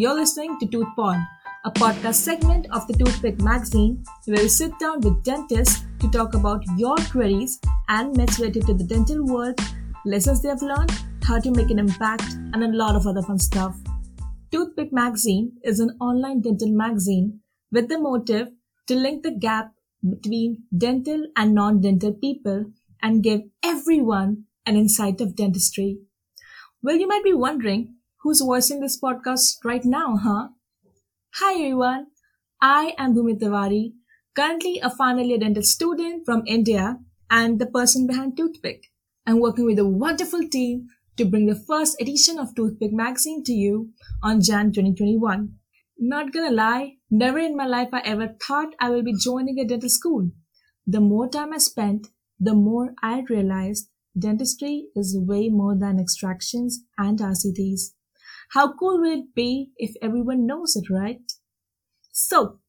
You're listening to ToothPod, a podcast segment of the Toothpick magazine where we sit down with dentists to talk about your queries and myths related to the dental world, lessons they have learned, how to make an impact, and a lot of other fun stuff. Toothpick magazine is an online dental magazine with the motive to link the gap between dental and non-dental people and give everyone an insight of dentistry. Well, you might be wondering who's voicing this podcast right now, huh? Hi everyone, I am Bhumi Tiwari, currently a final year dental student from India and the person behind Toothpick. I'm working with a wonderful team to bring the first edition of Toothpick magazine to you on Jan 2021. Not gonna lie, never in my life I ever thought I will be joining a dental school. The more time I spent, the more I realized dentistry is way more than extractions and RCTs. How cool will it be if everyone knows it, right? So,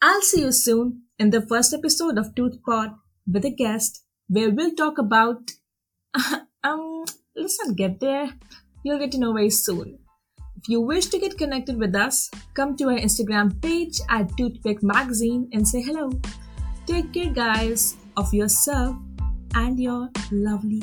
I'll see you soon in the first episode of ToothPod with a guest where we'll talk about. um, let's not get there. You'll get to know very soon. If you wish to get connected with us, come to our Instagram page at Toothpick Magazine and say hello. Take care, guys, of yourself and your lovely